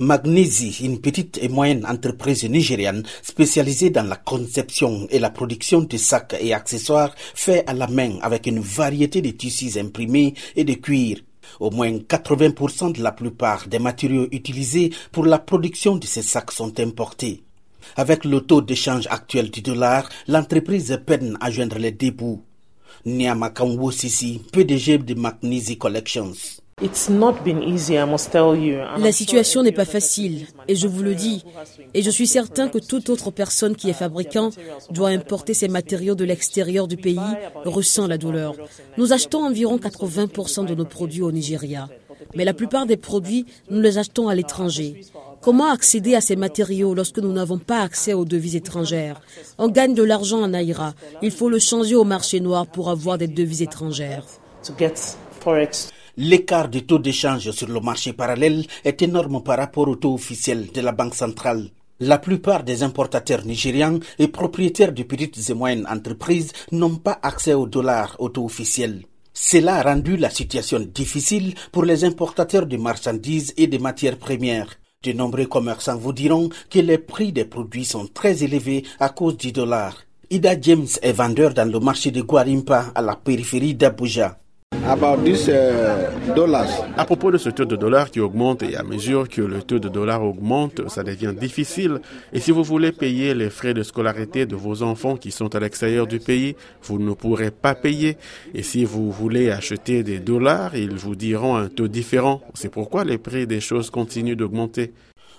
Magnesi, une petite et moyenne entreprise nigériane spécialisée dans la conception et la production de sacs et accessoires faits à la main avec une variété de tissus imprimés et de cuir. Au moins 80% de la plupart des matériaux utilisés pour la production de ces sacs sont importés. Avec le taux d'échange actuel du dollar, l'entreprise peine à joindre les débuts. Niama Sisi, PDG de Magnesi Collections. La situation n'est pas facile, et je vous le dis. Et je suis certain que toute autre personne qui est fabricant doit importer ses matériaux de l'extérieur du pays ressent la douleur. Nous achetons environ 80% de nos produits au Nigeria, mais la plupart des produits, nous les achetons à l'étranger. Comment accéder à ces matériaux lorsque nous n'avons pas accès aux devises étrangères On gagne de l'argent en Naira. Il faut le changer au marché noir pour avoir des devises étrangères. L'écart du taux d'échange sur le marché parallèle est énorme par rapport au taux officiel de la Banque centrale. La plupart des importateurs nigérians et propriétaires de petites et moyennes entreprises n'ont pas accès au dollar au taux officiel. Cela a rendu la situation difficile pour les importateurs de marchandises et de matières premières. De nombreux commerçants vous diront que les prix des produits sont très élevés à cause du dollar. Ida James est vendeur dans le marché de Guarimpa à la périphérie d'Abuja. Uh, à propos de ce taux de dollar qui augmente et à mesure que le taux de dollar augmente, ça devient difficile. Et si vous voulez payer les frais de scolarité de vos enfants qui sont à l'extérieur du pays, vous ne pourrez pas payer. Et si vous voulez acheter des dollars, ils vous diront un taux différent. C'est pourquoi les prix des choses continuent d'augmenter.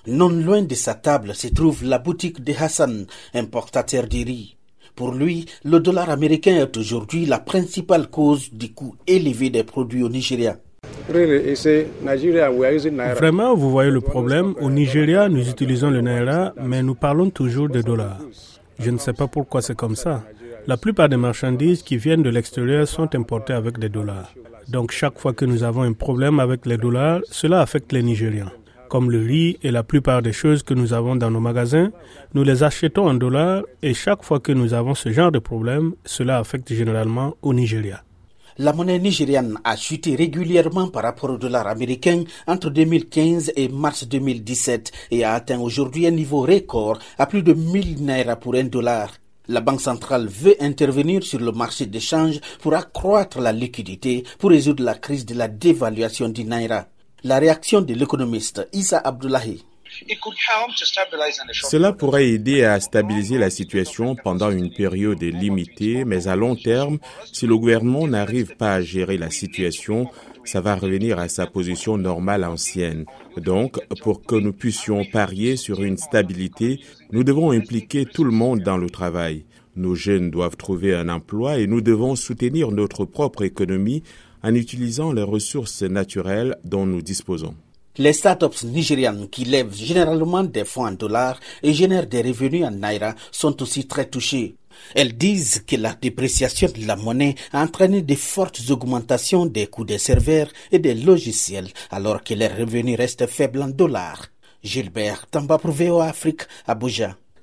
Non loin de sa table se trouve la boutique de Hassan, importateur de riz. Pour lui, le dollar américain est aujourd'hui la principale cause du coût élevé des produits au Nigeria. Vraiment, vous voyez le problème. Au Nigeria, nous utilisons le naira, mais nous parlons toujours de dollars. Je ne sais pas pourquoi c'est comme ça. La plupart des marchandises qui viennent de l'extérieur sont importées avec des dollars. Donc chaque fois que nous avons un problème avec les dollars, cela affecte les Nigérians comme le riz et la plupart des choses que nous avons dans nos magasins, nous les achetons en dollars et chaque fois que nous avons ce genre de problème, cela affecte généralement au Nigeria. La monnaie nigériane a chuté régulièrement par rapport au dollar américain entre 2015 et mars 2017 et a atteint aujourd'hui un niveau record à plus de 1000 naira pour un dollar. La Banque centrale veut intervenir sur le marché d'échange pour accroître la liquidité pour résoudre la crise de la dévaluation du naira. La réaction de l'économiste Issa Abdullahi. Cela pourrait aider à stabiliser la situation pendant une période limitée, mais à long terme, si le gouvernement n'arrive pas à gérer la situation, ça va revenir à sa position normale ancienne. Donc, pour que nous puissions parier sur une stabilité, nous devons impliquer tout le monde dans le travail. Nos jeunes doivent trouver un emploi et nous devons soutenir notre propre économie en utilisant les ressources naturelles dont nous disposons. Les startups nigérianes qui lèvent généralement des fonds en dollars et génèrent des revenus en naira sont aussi très touchées. Elles disent que la dépréciation de la monnaie a entraîné de fortes augmentations des coûts des serveurs et des logiciels alors que les revenus restent faibles en dollars. Gilbert Tamba pour Afrique, Abuja.